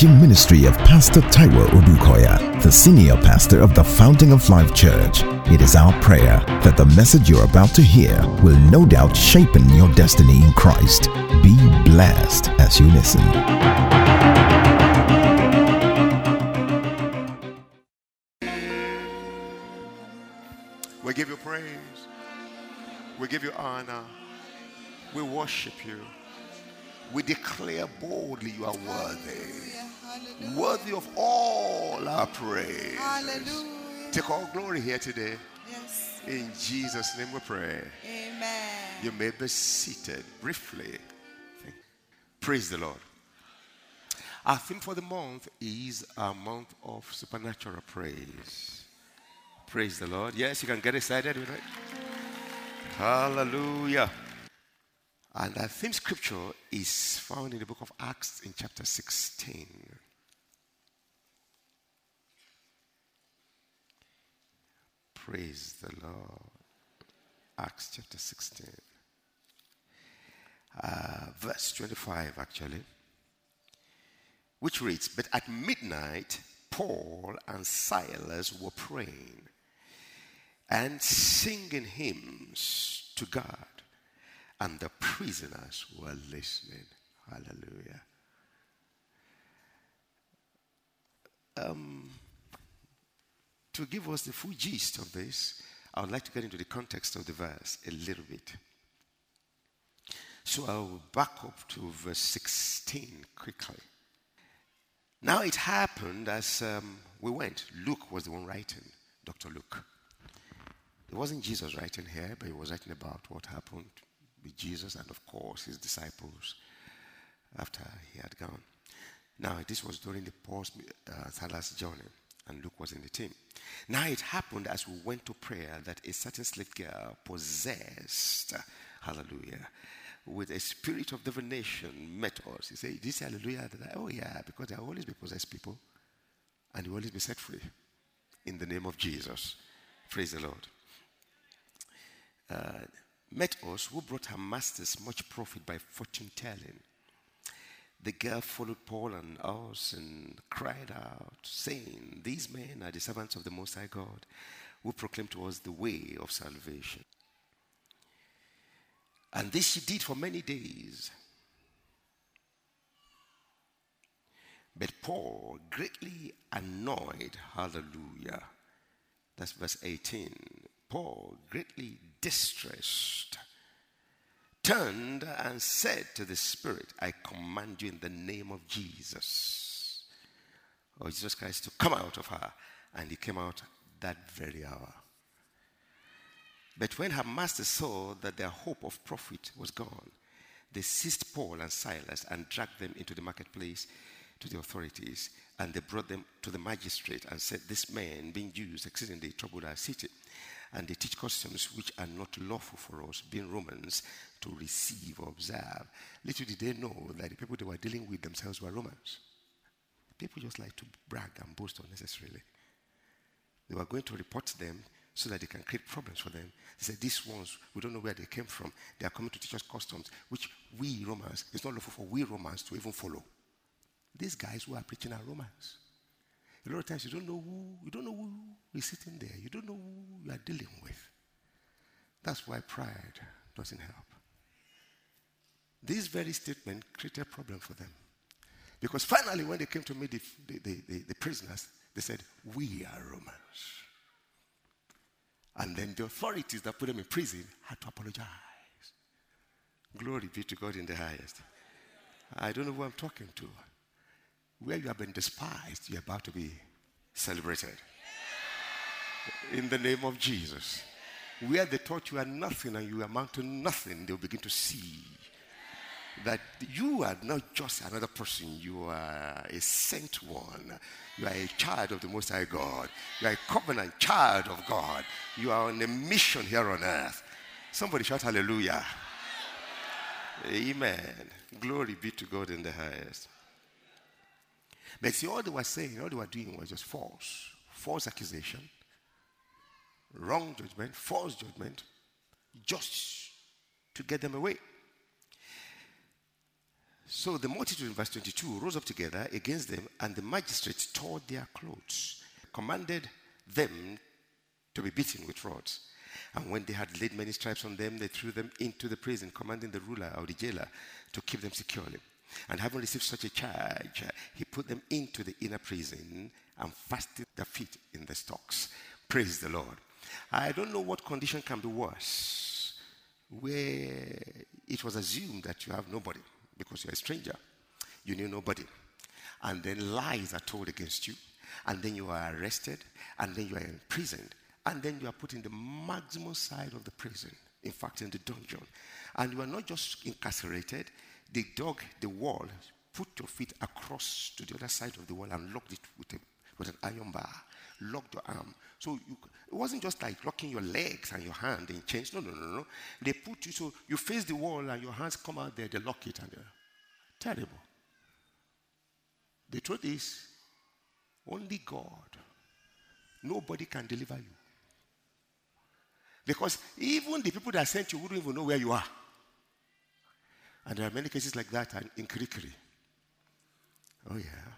teaching ministry of Pastor Taiwo Odukoya, the senior pastor of the Fountain of Life Church. It is our prayer that the message you're about to hear will no doubt shape your destiny in Christ. Be blessed as you listen. We give you praise. We give you honor. We worship you. We declare boldly you are worthy. Hallelujah. Worthy of all our praise. Hallelujah. Take all glory here today. Yes. In Jesus' name we pray. Amen. You may be seated briefly. Praise the Lord. Our theme for the month is a month of supernatural praise. Praise the Lord. Yes, you can get excited with it. Hallelujah. And our theme scripture is found in the book of Acts in chapter 16. Praise the Lord. Acts chapter 16. Uh, verse 25, actually, which reads But at midnight, Paul and Silas were praying and singing hymns to God, and the prisoners were listening. Hallelujah. Um, to give us the full gist of this, I would like to get into the context of the verse a little bit. So I'll back up to verse 16 quickly. Now it happened as um, we went. Luke was the one writing, Dr. Luke. It wasn't Jesus writing here, but he was writing about what happened with Jesus and, of course, his disciples after he had gone. Now, this was during the post uh, journey, and Luke was in the team. Now, it happened as we went to prayer that a certain slave girl possessed, hallelujah, with a spirit of divination met us. He said, This hallelujah. Oh, yeah, because there will always be possessed people, and you will always be set free in the name of Jesus. Praise the Lord. Uh, met us who brought her masters much profit by fortune telling. The girl followed Paul and us and cried out, saying, These men are the servants of the Most High God, who proclaim to us the way of salvation. And this she did for many days. But Paul, greatly annoyed, hallelujah, that's verse 18. Paul, greatly distressed, turned and said to the Spirit, I command you in the name of Jesus, or oh, Jesus Christ, to come out of her. And he came out that very hour. But when her master saw that their hope of profit was gone, they seized Paul and Silas and dragged them into the marketplace to the authorities. And they brought them to the magistrate and said, This man, being Jews, exceedingly troubled our city. And they teach customs which are not lawful for us, being Romans, to receive or observe. Little did they know that the people they were dealing with themselves were Romans. People just like to brag and boast unnecessarily. They were going to report them so that they can create problems for them. They said, These ones, we don't know where they came from. They are coming to teach us customs, which we Romans, it's not lawful for we Romans to even follow. These guys who are preaching are Romans. A lot of times you don't know who you don't know who is sitting there. You don't know who you are dealing with. That's why pride doesn't help. This very statement created a problem for them. Because finally, when they came to meet the, the, the, the prisoners, they said, We are Romans. And then the authorities that put them in prison had to apologize. Glory be to God in the highest. I don't know who I'm talking to. Where you have been despised, you're about to be celebrated. In the name of Jesus. Where they thought you are nothing and you amount to nothing, they'll begin to see that you are not just another person, you are a sent one. You are a child of the Most High God. You are a covenant child of God. You are on a mission here on earth. Somebody shout hallelujah. Amen. Glory be to God in the highest. But see, all they were saying, all they were doing was just false. False accusation, wrong judgment, false judgment, just to get them away. So the multitude in verse 22 rose up together against them, and the magistrates tore their clothes, commanded them to be beaten with rods. And when they had laid many stripes on them, they threw them into the prison, commanding the ruler or the jailer to keep them securely. And having received such a charge, he put them into the inner prison and fastened their feet in the stocks. Praise the Lord. I don't know what condition can be worse, where it was assumed that you have nobody because you're a stranger, you knew nobody, and then lies are told against you, and then you are arrested, and then you are imprisoned, and then you are put in the maximum side of the prison, in fact, in the dungeon. And you are not just incarcerated, they dug the wall, put your feet across to the other side of the wall, and locked it with, a, with an iron bar, locked your arm. So you, it wasn't just like locking your legs and your hand in chains. No, no, no, no. They put you so you face the wall and your hands come out there, they lock it, and terrible. The truth is, only God, nobody can deliver you. Because even the people that sent you wouldn't even know where you are. And there are many cases like that in Kirikiri. Oh, yeah.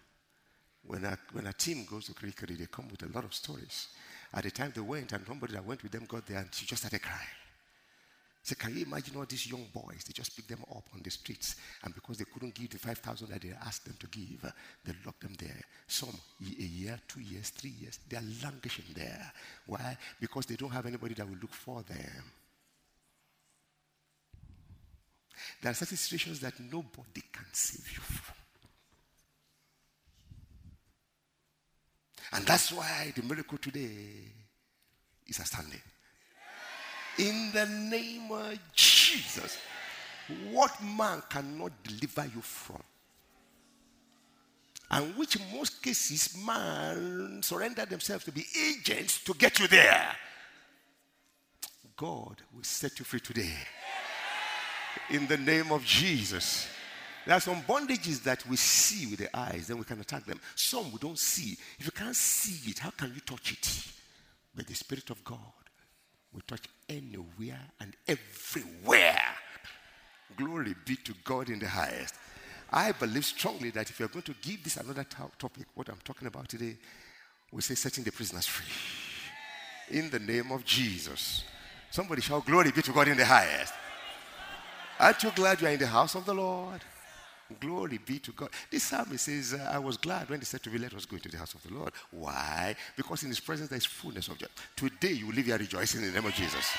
When a, when a team goes to Kirikiri, they come with a lot of stories. At the time they went, and somebody that went with them got there, and she just started crying. Say, can you imagine all these young boys? They just picked them up on the streets, and because they couldn't give the 5,000 that they asked them to give, they locked them there. Some a year, two years, three years, they are languishing there. Why? Because they don't have anybody that will look for them. There are certain situations that nobody can save you from. And that's why the miracle today is astounding. In the name of Jesus, what man cannot deliver you from? And which in most cases man surrender themselves to be agents to get you there. God will set you free today. In the name of Jesus. There are some bondages that we see with the eyes, then we can attack them. Some we don't see. If you can't see it, how can you touch it? But the Spirit of God will touch anywhere and everywhere. Glory be to God in the highest. I believe strongly that if you're going to give this another topic, what I'm talking about today, we say setting the prisoners free. In the name of Jesus. Somebody shout, Glory be to God in the highest. Aren't you glad you are in the house of the Lord? Glory be to God. This psalmist says, uh, I was glad when they said to me, Let us go into the house of the Lord. Why? Because in his presence there is fullness of joy. Today you will live here rejoicing in the name of Jesus.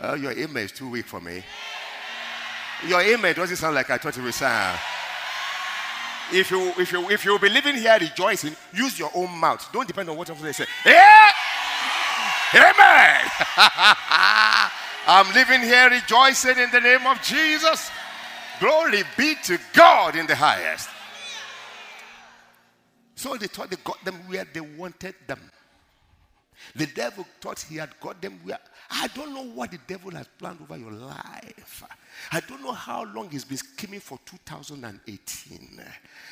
Uh, your amen is too weak for me. Your amen doesn't sound like I thought it would sound. If you if you if you'll be living here rejoicing, use your own mouth. Don't depend on what they say. Yeah! Amen. I'm living here rejoicing in the name of Jesus. Glory be to God in the highest. So they thought they got them where they wanted them. The devil thought he had got them where. I don't know what the devil has planned over your life. I don't know how long he's been scheming for 2018.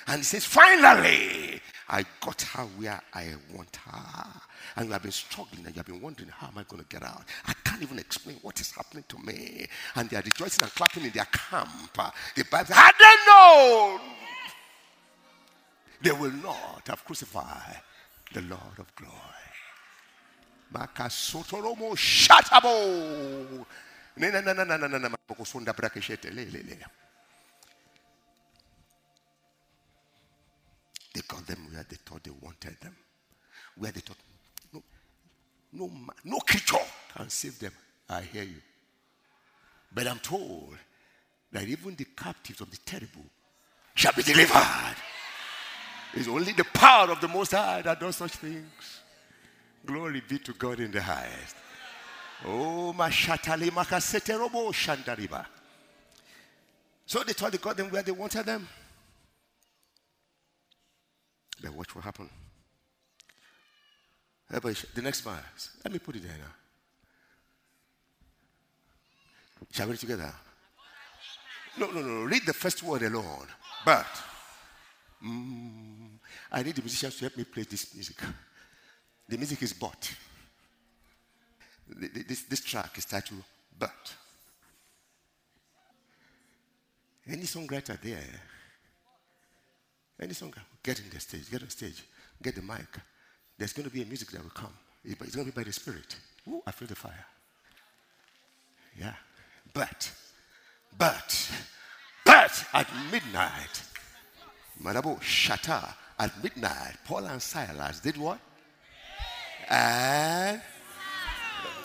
And he says, Finally, I got her where I want her. And you have been struggling and you have been wondering, How am I going to get out? I can't even explain what is happening to me. And they are rejoicing and clapping in their camp. The Bible says, Had they known, they will not have crucified the Lord of glory. Makasotoromo shatabo. Na na na na na na na makufunda brakeshete le le le. They got them where they thought they wanted them. Where they thought no no no creature can save them. I hear you. But I'm told that even the captives of the terrible shall be delivered. It's only the power of the Most High that does such things. Glory be to God in the highest. Oh, mashatali makasete robo shandariba. So they thought they got them where they wanted them. Then watch what happened. The next verse. Let me put it there now. Shall we read together? No, no, no. Read the first word alone. But mm, I need the musicians to help me play this music. The music is but. This, this track is titled But. Any songwriter there? Any songwriter? Get in the stage, get on stage, get the mic. There's going to be a music that will come. It's going to be by the Spirit. Ooh, I feel the fire. Yeah. But, but, but at midnight, Malabo Shata, at midnight, Paul and Silas did what? And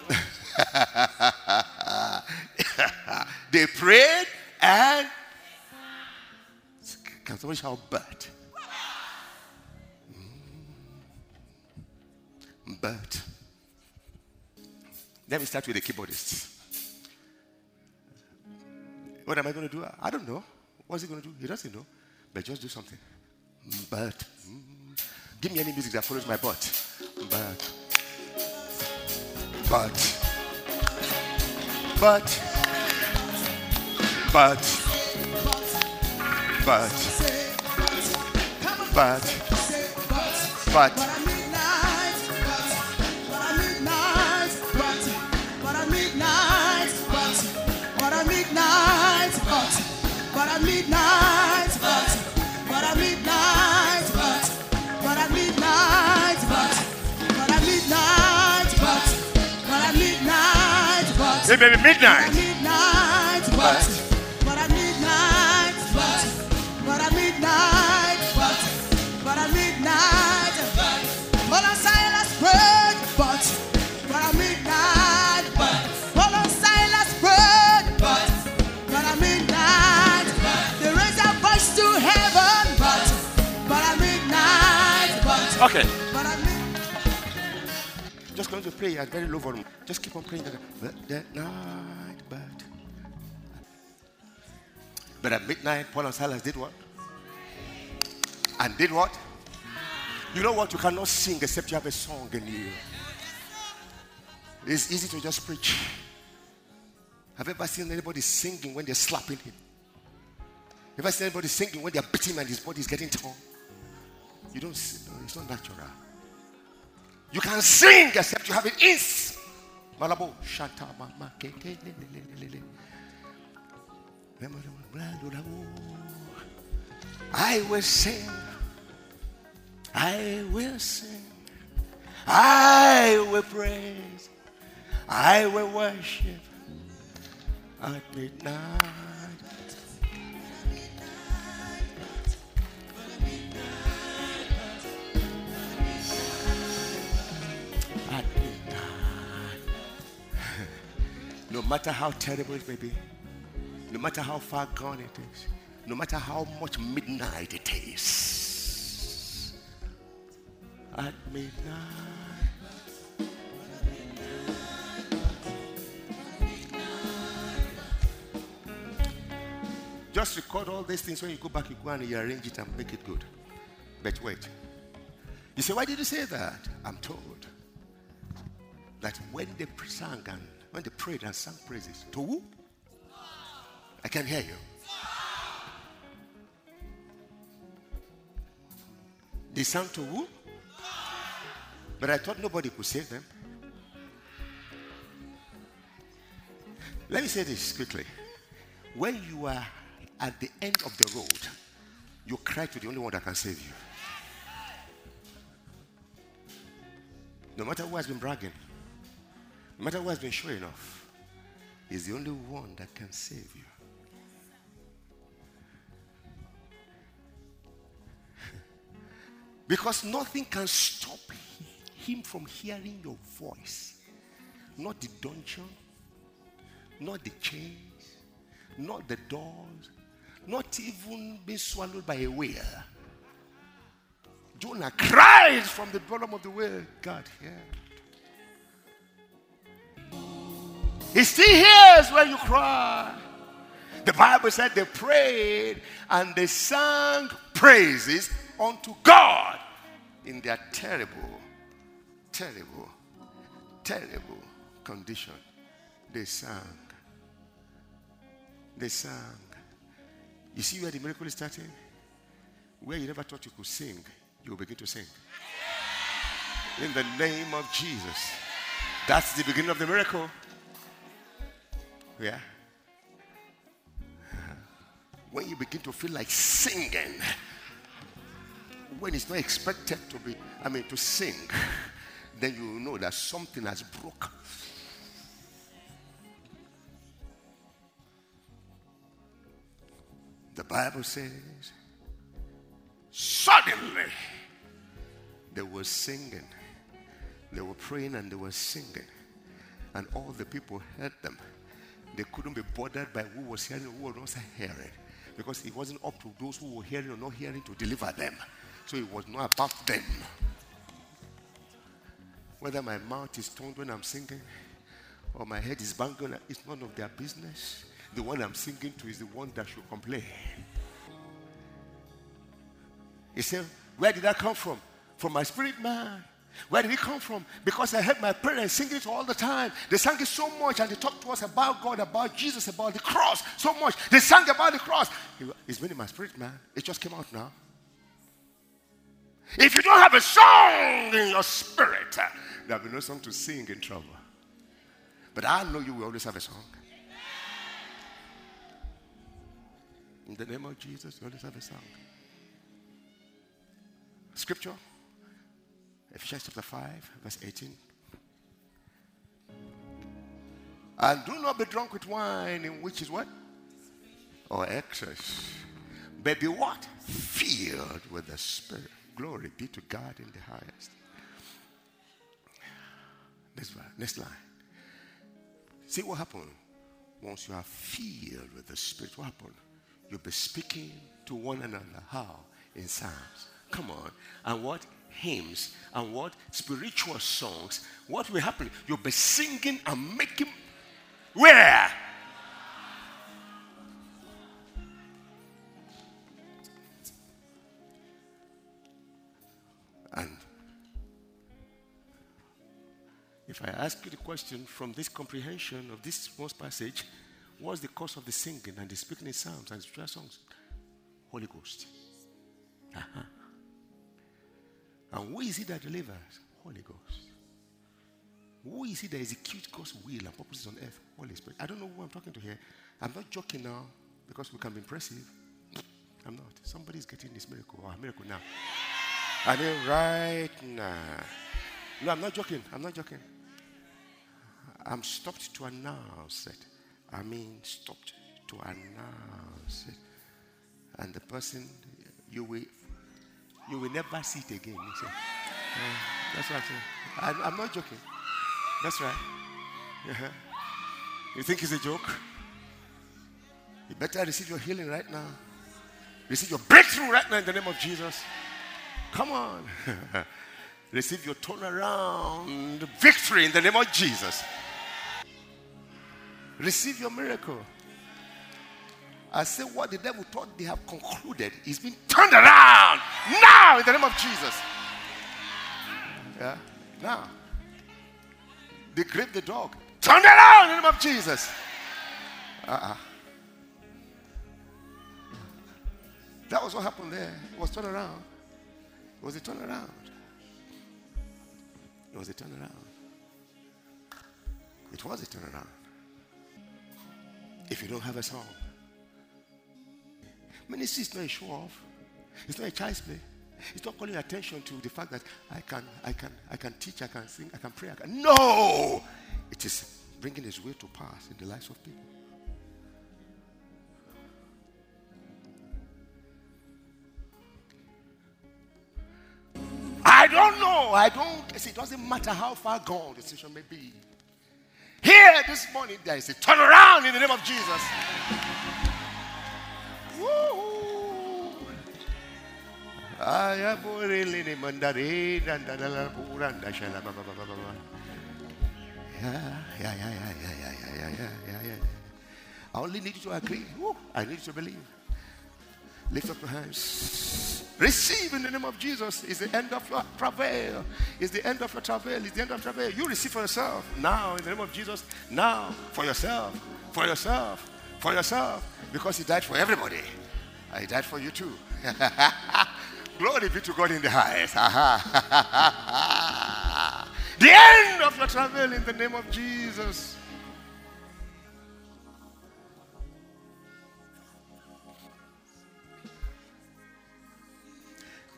they prayed and can someone shout but? Mm. But let me start with the keyboardists. What am I going to do? I don't know. What's he going to do? He doesn't know. But just do something. But mm, give me any music that follows my butt But but but but I midnight but I midnight but but Midnight, but, midnight, but, Hey, baby, but at midnight. midnight, but, but at midnight, but, but at midnight, but, but at midnight, but, Paul and Silas prayed, but, but at midnight, but, Paul and Silas prayed, but, but at midnight, they raised their voice to heaven, but, but at midnight, but, Okay. Just going to pray at very low volume. Just keep on praying that. But that night, but. But at midnight, Paul and Silas did what? And did what? You know what? You cannot sing except you have a song in you. It's easy to just preach. Have you ever seen anybody singing when they're slapping him? Have you ever seen anybody singing when they're beating him and his body is getting torn? You don't see, it's not natural. You can sing except you have it in. Malabo. I will sing. I will sing. I will praise. I will worship at midnight. Matter how terrible it may be, no matter how far gone it is, no matter how much midnight it is, at midnight. Just record all these things when you go back, you go and you arrange it and make it good. But wait. You say, why did you say that? I'm told that when they sang and when they prayed and sang praises, to who? I can hear you. They sang to who? But I thought nobody could save them. Let me say this quickly. When you are at the end of the road, you cry to the only one that can save you. No matter who has been bragging, matter who has been showing off, is the only one that can save you. because nothing can stop him from hearing your voice. Not the dungeon, not the chains, not the doors, not even being swallowed by a whale. Jonah cries from the bottom of the whale, God, hear. He still hears when you cry. The Bible said they prayed and they sang praises unto God in their terrible, terrible, terrible condition. They sang. They sang. You see where the miracle is starting? Where you never thought you could sing, you will begin to sing. In the name of Jesus. That's the beginning of the miracle. Yeah. when you begin to feel like singing, when it's not expected to be, I mean, to sing, then you know that something has broken. The Bible says, suddenly they were singing. They were praying and they were singing. And all the people heard them. They couldn't be bothered by who was hearing who was not hearing. Because it wasn't up to those who were hearing or not hearing to deliver them. So it was not about them. Whether my mouth is turned when I'm singing or my head is banging, it's none of their business. The one I'm singing to is the one that should complain. He said, Where did that come from? From my spirit man. Where did it come from? Because I heard my parents sing it all the time. They sang it so much and they talked to us about God, about Jesus, about the cross so much. They sang about the cross. It's been in my spirit, man. It just came out now. If you don't have a song in your spirit, there'll be no song to sing in trouble. But I know you will always have a song. In the name of Jesus, you always have a song. Scripture, Ephesians chapter 5, verse 18. And do not be drunk with wine, in which is what? Or excess. But be what? Filled with the Spirit. Glory be to God in the highest. Next, next line. See what happened once you are filled with the Spirit. What happened? You'll be speaking to one another. How? In Psalms. Come on. And what? Hymns. And what? Spiritual songs. What will happen? You'll be singing and making. Where? And if I ask you the question from this comprehension of this most passage, what's the cause of the singing and the speaking in psalms and spiritual songs? Holy Ghost. Uh-huh. And who is it that delivers? Holy Ghost. Who is it that executes God's will and purposes on earth? Holy Spirit. I don't know who I'm talking to here. I'm not joking now because we can be impressive. I'm not. Somebody's getting this miracle or a miracle now. I mean, right now. No, I'm not joking. I'm not joking. I'm stopped to announce it. I mean, stopped to announce it. And the person, you will, you will never see it again. You say, uh, that's what I'm saying. I, am not joking. That's right. Uh-huh. You think it's a joke? You better receive your healing right now. Receive your breakthrough right now in the name of Jesus. Come on. Receive your turnaround victory in the name of Jesus. Receive your miracle. I say what the devil thought they have concluded is being turned around now in the name of Jesus. Yeah, now. They grip the dog. Turn around in the name of Jesus. Uh-uh. That was what happened there. It was turned around. It was a turnaround. It was a turnaround. It was a turnaround. If you don't have a song, ministry is not a show off. It's not a child's play. It's not calling attention to the fact that I can, I can, I can teach, I can sing, I can pray. I can. No, it is bringing His will to pass in the lives of people. I don't know. I don't. It doesn't matter how far gone the situation may be. Here this morning, there is a turnaround in the name of Jesus. Yeah, yeah, yeah, yeah, yeah, yeah, yeah, yeah, yeah, yeah. I only need you to agree. Woo, I need you to believe. Lift up your hands. Receive in the name of Jesus. Is the end of your travail. Is the end of your travail. Is the end of your travail. You receive for yourself. Now, in the name of Jesus. Now, for yourself. For yourself. For yourself. Because He died for everybody. He died for you too. Glory be to God in the highest. the end of your travel in the name of Jesus.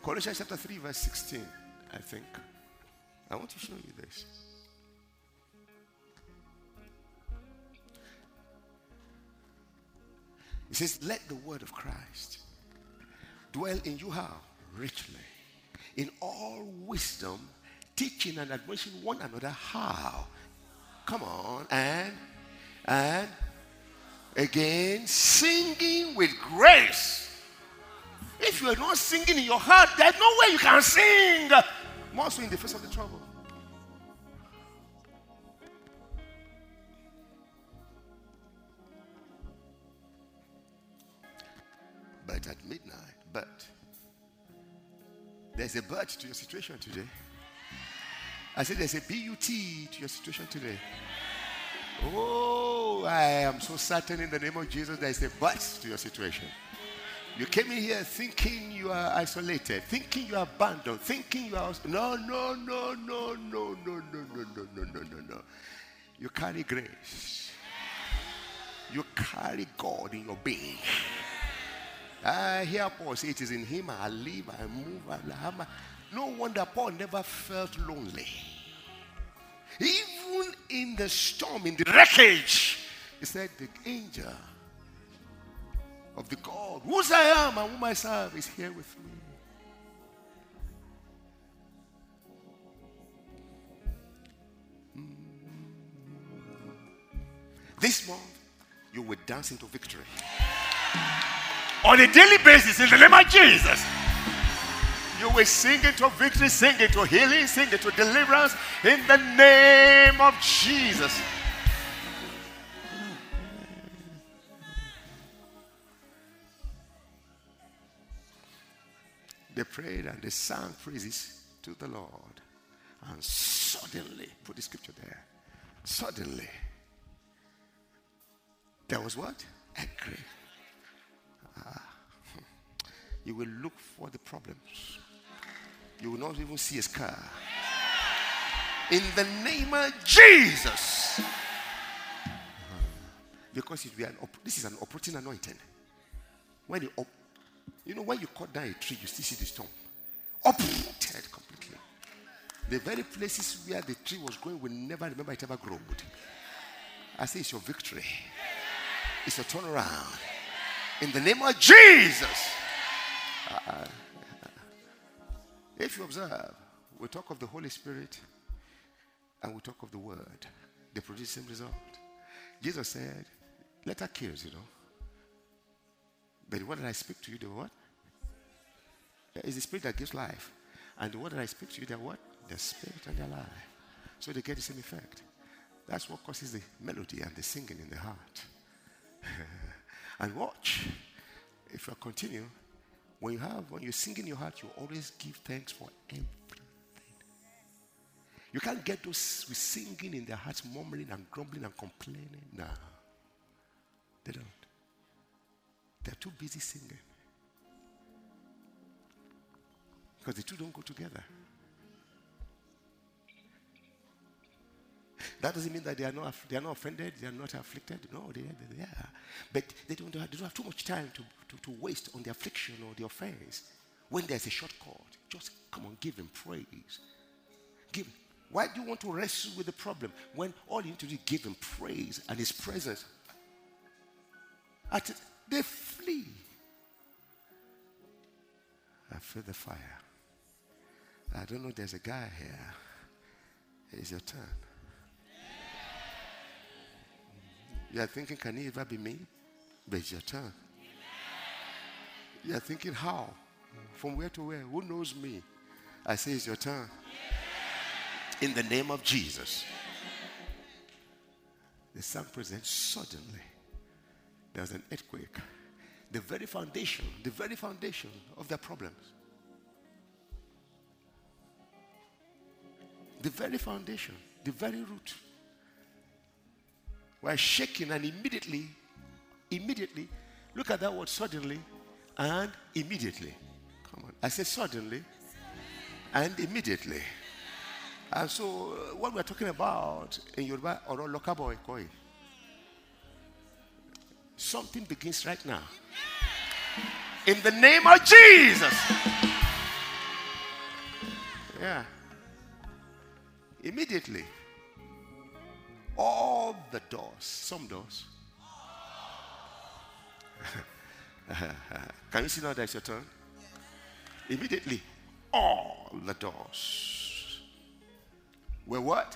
Colossians chapter 3, verse 16, I think. I want to show you this. It says, Let the word of Christ dwell in you how? Richly. In all wisdom, teaching and admonishing one another how? Come on. And, and, again, singing with grace. If you are not singing in your heart, there's no way you can sing. More so in the face of the trouble. But at midnight, but there's a but to your situation today. I said there's a BUT to your situation today. Oh, I am so certain in the name of Jesus there's a but to your situation. You came in here thinking you are isolated, thinking you are abandoned, thinking you are. No, no, no, no, no, no, no, no, no, no, no, no, no. You carry grace. You carry God in your being. Ah, I hear Paul say, It is in him I live, I move, I have. No wonder Paul never felt lonely. Even in the storm, in the wreckage, he said, The angel of the God whose I am and whom I serve is here with me. Mm. This month, you will dance into victory. On a daily basis, in the name of Jesus. You will sing into victory, sing into healing, sing into deliverance in the name of Jesus. They prayed and they sang praises to the Lord. And suddenly, put the scripture there. Suddenly, there was what? A great. Ah. You will look for the problems. You will not even see a scar. In the name of Jesus. Because it be an op- this is an operating anointing. When you op- you know, when you cut down a tree, you still see the stump. Uprooted completely. The very places where the tree was growing will never remember it ever grew. I say it's your victory. It's a turnaround. In the name of Jesus. Uh, if you observe, we talk of the Holy Spirit and we talk of the Word. They produce the same result. Jesus said, Let her kills, you know. But the word that I speak to you, the what? Is the spirit that gives life. And the word that I speak to you, the what? The spirit and the life. So they get the same effect. That's what causes the melody and the singing in the heart. and watch. If you continue, when you have, when you sing in your heart, you always give thanks for everything. You can't get those with singing in their hearts, murmuring and grumbling and complaining. Nah, They don't. They're too busy singing. Because the two don't go together. That doesn't mean that they are not, they are not offended, they are not afflicted. No, they, they, are. But they don't, have, they don't have too much time to, to, to waste on the affliction or the offense. When there's a shortcut, just come on, give him praise. Give. Why do you want to wrestle with the problem when all you need to do is give him praise and his presence? At, they flee. I feel the fire. I don't know, there's a guy here. It's your turn. You are thinking, can it ever be me? But it's your turn. You are thinking, how? From where to where? Who knows me? I say, it's your turn. In the name of Jesus. The sun presents suddenly. There's an earthquake. The very foundation, the very foundation of their problems. The very foundation, the very root were shaking and immediately, immediately, look at that word suddenly and immediately. Come on. I said suddenly and immediately. And so, uh, what we're talking about in Yoruba or Lokabo Ekoi, something begins right now. In the name of Jesus. Yeah. Immediately, the doors, some doors. Can you see now that it's your turn? Immediately, all the doors were what?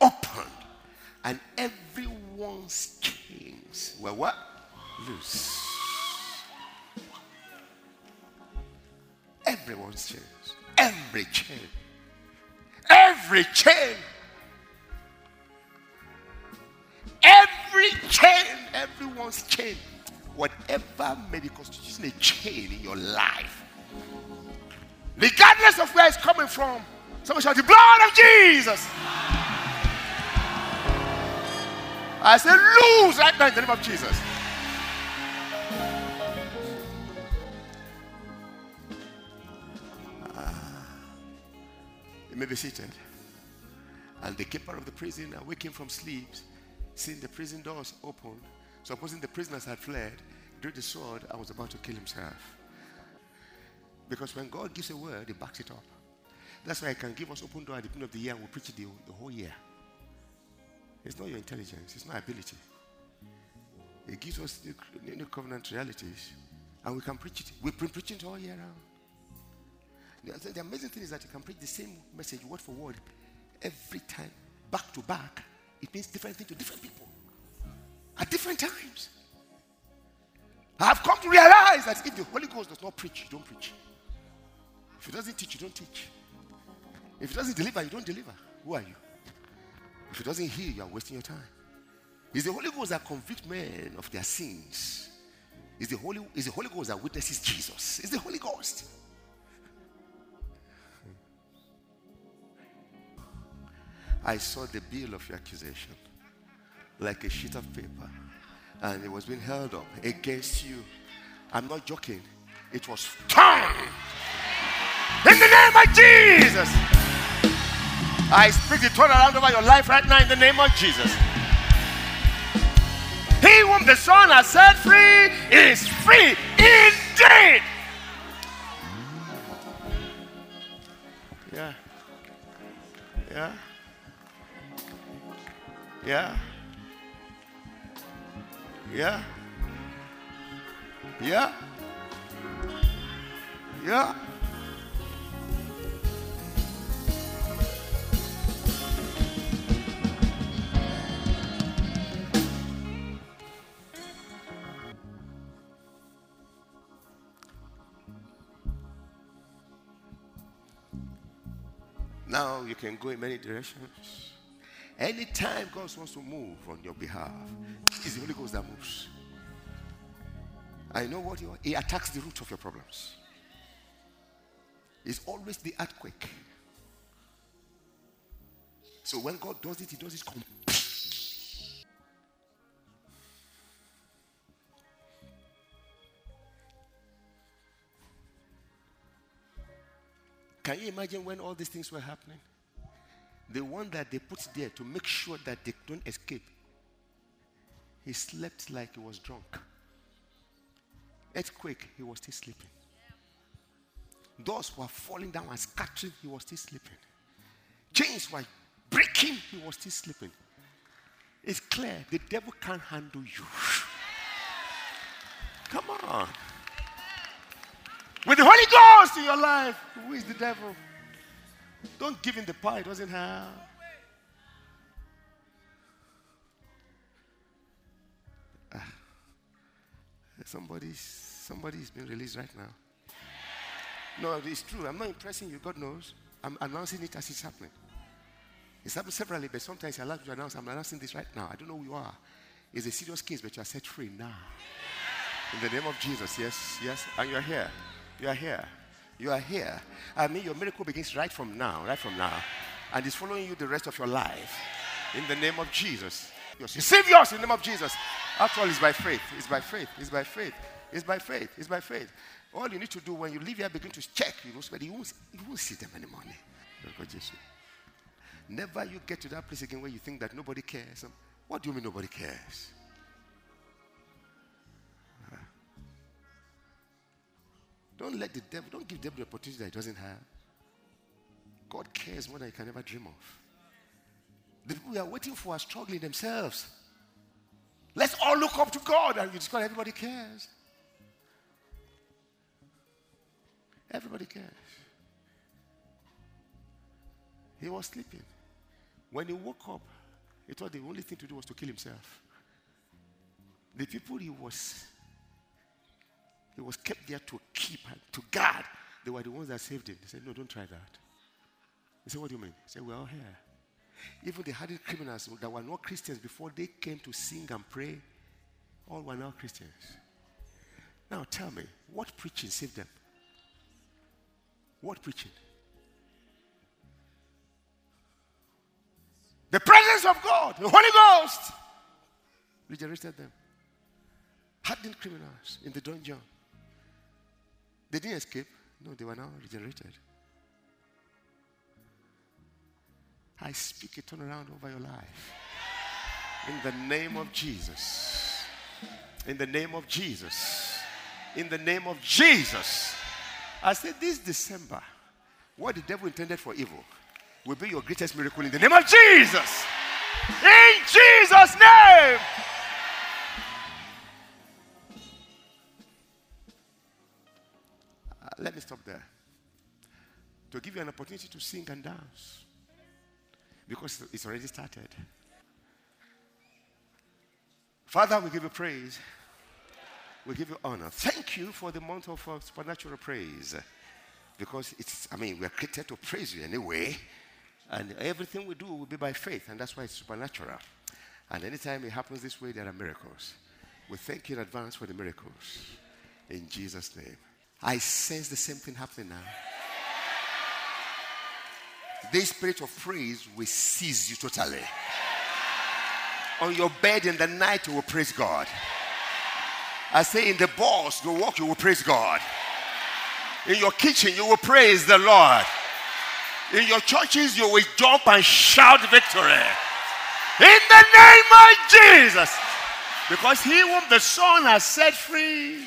Opened. And everyone's chains were what? Loose. Everyone's chains. Every chain. Every chain. Every chain. Everyone's chain. Whatever may be constituting a chain in your life, regardless of where it's coming from, someone shout the blood of Jesus. I say, lose right now in the name of Jesus. Ah. You may be seated. And the keeper of the prison, awaking from sleep, seeing the prison doors open, supposing the prisoners had fled, drew the sword and was about to kill himself. Because when God gives a word, he backs it up. That's why he can give us open door at the beginning of the year and we'll preach it the, the whole year. It's not your intelligence, it's not ability. He gives us new, new covenant realities and we can preach it. We've been preaching it all year round. The, the amazing thing is that you can preach the same message word for word every time, back to back. It means different things to different people at different times. I have come to realize that if the Holy Ghost does not preach, you don't preach. If he doesn't teach, you don't teach. If he doesn't deliver, you don't deliver. Who are you? If he doesn't heal, you are wasting your time. It's the Holy Ghost that convicts men of their sins. It's the Holy, it's the Holy Ghost that witnesses Jesus. It's the Holy Ghost. I saw the bill of your accusation like a sheet of paper, and it was being held up against you. I'm not joking, it was turned in the name of Jesus. I speak the turnaround over your life right now in the name of Jesus. He whom the Son has set free is free indeed. Yeah. Yeah. Yeah. Yeah. Yeah. Yeah. Now you can go in many directions. Anytime God wants to move on your behalf, it's the Holy Ghost that moves. I know what you are. He attacks the root of your problems. It's always the earthquake. So when God does it, He does it completely. Can you imagine when all these things were happening? The one that they put there to make sure that they don't escape, he slept like he was drunk. Earthquake, he was still sleeping. Doors were falling down and scattering, he was still sleeping. Chains were breaking, he was still sleeping. It's clear the devil can't handle you. Come on. With the Holy Ghost in your life, who is the devil? Don't give him the power he doesn't have. Ah. Somebody's somebody's been released right now. No, it's true. I'm not impressing you. God knows. I'm announcing it as it's happening. It's happened separately, but sometimes I like to announce. I'm announcing this right now. I don't know who you are. It's a serious case, but you are set free now. In the name of Jesus, yes, yes. And you are here. You are here. You are here. I mean, your miracle begins right from now, right from now. And it's following you the rest of your life. In the name of Jesus. Yes. Receive yours in the name of Jesus. After all, it's by faith. It's by faith. It's by faith. It's by faith. It's by faith. All you need to do when you leave here, begin to check. You know, but you won't, you won't see them anymore. Never you get to that place again where you think that nobody cares. What do you mean nobody cares? Don't let the devil, don't give devil the opportunity that he doesn't have. God cares more than you can ever dream of. The people we are waiting for are struggling themselves. Let's all look up to God and you discover everybody cares. Everybody cares. He was sleeping. When he woke up, he thought the only thing to do was to kill himself. The people he was he was kept there to keep and to guard. They were the ones that saved him. They said, No, don't try that. He said, What do you mean? He said, We're all here. Even the hardened criminals that were not Christians before they came to sing and pray, all were now Christians. Now tell me, what preaching saved them? What preaching? The presence of God, the Holy Ghost, regenerated them. Hardened criminals in the dungeon. They didn't escape. No, they were now regenerated. I speak a turnaround over your life. In the name of Jesus. In the name of Jesus. In the name of Jesus. I said this December, what the devil intended for evil will be your greatest miracle in the name of Jesus. In Jesus' name. Let me stop there. To give you an opportunity to sing and dance because it's already started. Father, we give you praise. We give you honor. Thank you for the month of uh, supernatural praise. Because it's, I mean, we're created to praise you anyway. And everything we do will be by faith. And that's why it's supernatural. And anytime it happens this way, there are miracles. We thank you in advance for the miracles. In Jesus' name. I sense the same thing happening now. This spirit of praise will seize you totally. On your bed in the night, you will praise God. I say, in the bus, you walk, you will praise God. In your kitchen, you will praise the Lord. In your churches, you will jump and shout victory. In the name of Jesus. Because he whom the Son has set free